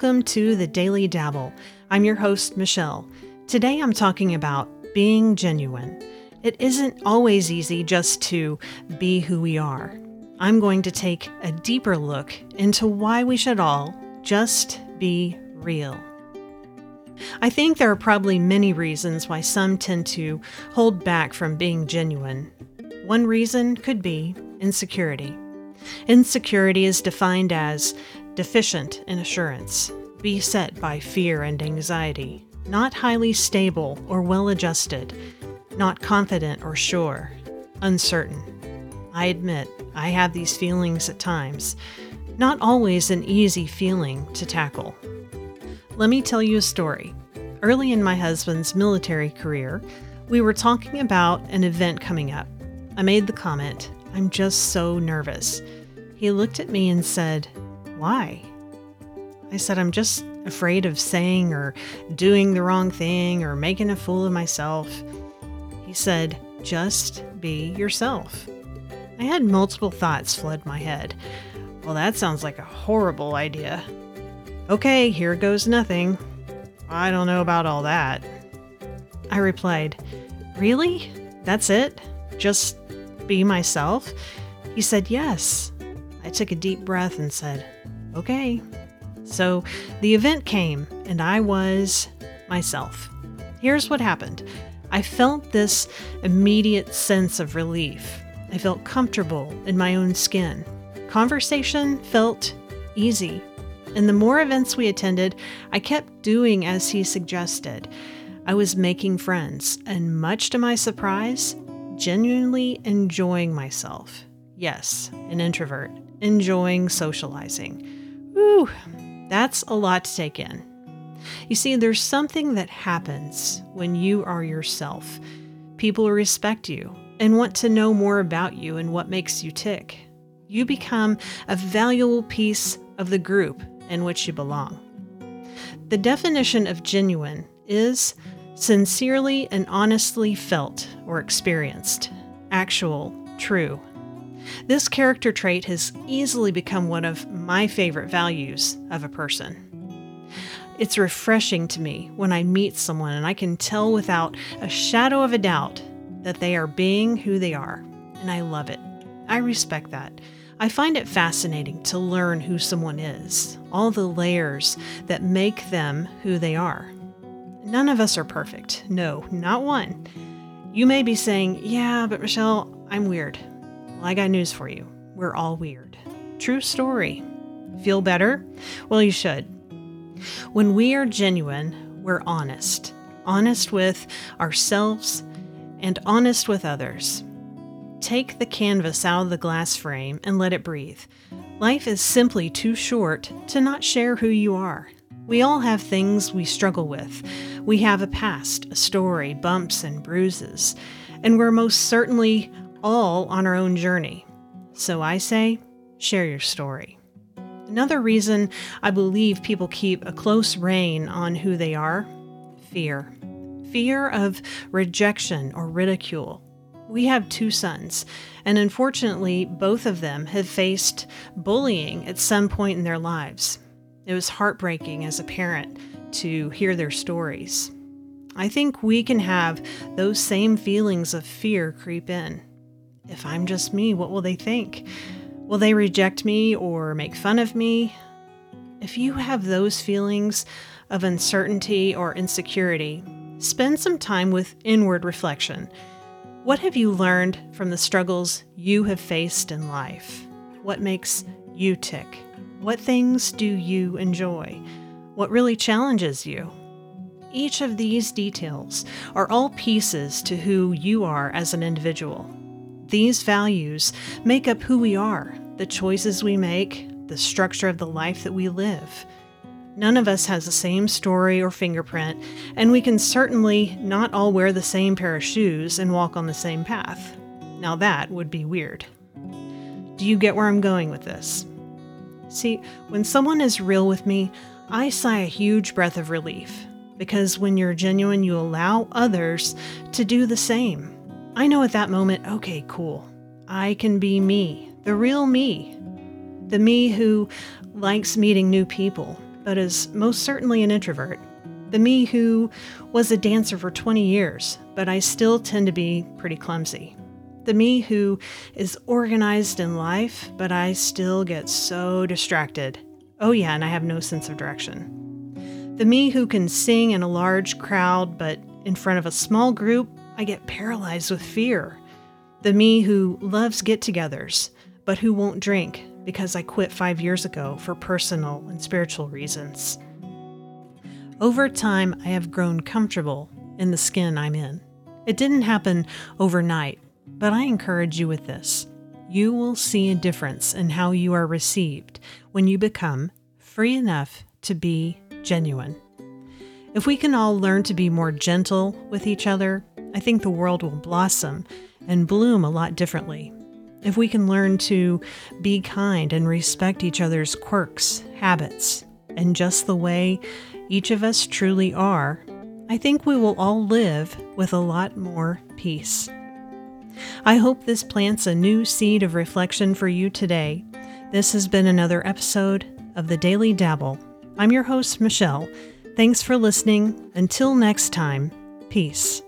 welcome to the Daily Dabble. I'm your host, Michelle. Today I'm talking about being genuine. It isn't always easy just to be who we are. I'm going to take a deeper look into why we should all just be real. I think there are probably many reasons why some tend to hold back from being genuine. One reason could be insecurity. Insecurity is defined as deficient in assurance, beset by fear and anxiety, not highly stable or well adjusted, not confident or sure, uncertain. I admit I have these feelings at times, not always an easy feeling to tackle. Let me tell you a story. Early in my husband's military career, we were talking about an event coming up. I made the comment, I'm just so nervous. He looked at me and said, Why? I said, I'm just afraid of saying or doing the wrong thing or making a fool of myself. He said, Just be yourself. I had multiple thoughts flood my head. Well, that sounds like a horrible idea. Okay, here goes nothing. I don't know about all that. I replied, Really? That's it? Just be myself? He said, Yes. I took a deep breath and said, Okay. So the event came, and I was myself. Here's what happened I felt this immediate sense of relief. I felt comfortable in my own skin. Conversation felt easy. And the more events we attended, I kept doing as he suggested. I was making friends, and much to my surprise, genuinely enjoying myself. Yes, an introvert, enjoying socializing. Whew, that's a lot to take in. You see, there's something that happens when you are yourself. People respect you and want to know more about you and what makes you tick. You become a valuable piece of the group in which you belong. The definition of genuine is sincerely and honestly felt or experienced, actual, true. This character trait has easily become one of my favorite values of a person. It's refreshing to me when I meet someone and I can tell without a shadow of a doubt that they are being who they are, and I love it. I respect that. I find it fascinating to learn who someone is, all the layers that make them who they are. None of us are perfect. No, not one. You may be saying, Yeah, but Michelle, I'm weird. Well, I got news for you. We're all weird. True story. Feel better? Well, you should. When we are genuine, we're honest. Honest with ourselves and honest with others. Take the canvas out of the glass frame and let it breathe. Life is simply too short to not share who you are. We all have things we struggle with. We have a past, a story, bumps and bruises, and we're most certainly all on our own journey. So I say, share your story. Another reason I believe people keep a close rein on who they are fear. Fear of rejection or ridicule. We have two sons, and unfortunately, both of them have faced bullying at some point in their lives. It was heartbreaking as a parent to hear their stories. I think we can have those same feelings of fear creep in. If I'm just me, what will they think? Will they reject me or make fun of me? If you have those feelings of uncertainty or insecurity, spend some time with inward reflection what have you learned from the struggles you have faced in life? What makes you tick? What things do you enjoy? What really challenges you? Each of these details are all pieces to who you are as an individual. These values make up who we are, the choices we make, the structure of the life that we live. None of us has the same story or fingerprint, and we can certainly not all wear the same pair of shoes and walk on the same path. Now that would be weird. Do you get where I'm going with this? See, when someone is real with me, I sigh a huge breath of relief because when you're genuine, you allow others to do the same. I know at that moment, okay, cool. I can be me, the real me, the me who likes meeting new people, but is most certainly an introvert. The me who was a dancer for 20 years, but I still tend to be pretty clumsy. The me who is organized in life, but I still get so distracted. Oh, yeah, and I have no sense of direction. The me who can sing in a large crowd, but in front of a small group, I get paralyzed with fear. The me who loves get togethers, but who won't drink because I quit five years ago for personal and spiritual reasons. Over time, I have grown comfortable in the skin I'm in. It didn't happen overnight, but I encourage you with this. You will see a difference in how you are received when you become free enough to be genuine. If we can all learn to be more gentle with each other, I think the world will blossom and bloom a lot differently. If we can learn to be kind and respect each other's quirks, habits, and just the way each of us truly are, I think we will all live with a lot more peace. I hope this plants a new seed of reflection for you today. This has been another episode of the Daily Dabble. I'm your host, Michelle. Thanks for listening. Until next time, peace.